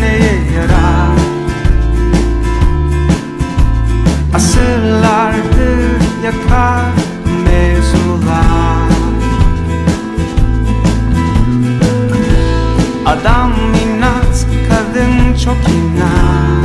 neye yarar? Asırlardır yakar mevzular. Adam inat, kadın çok inat.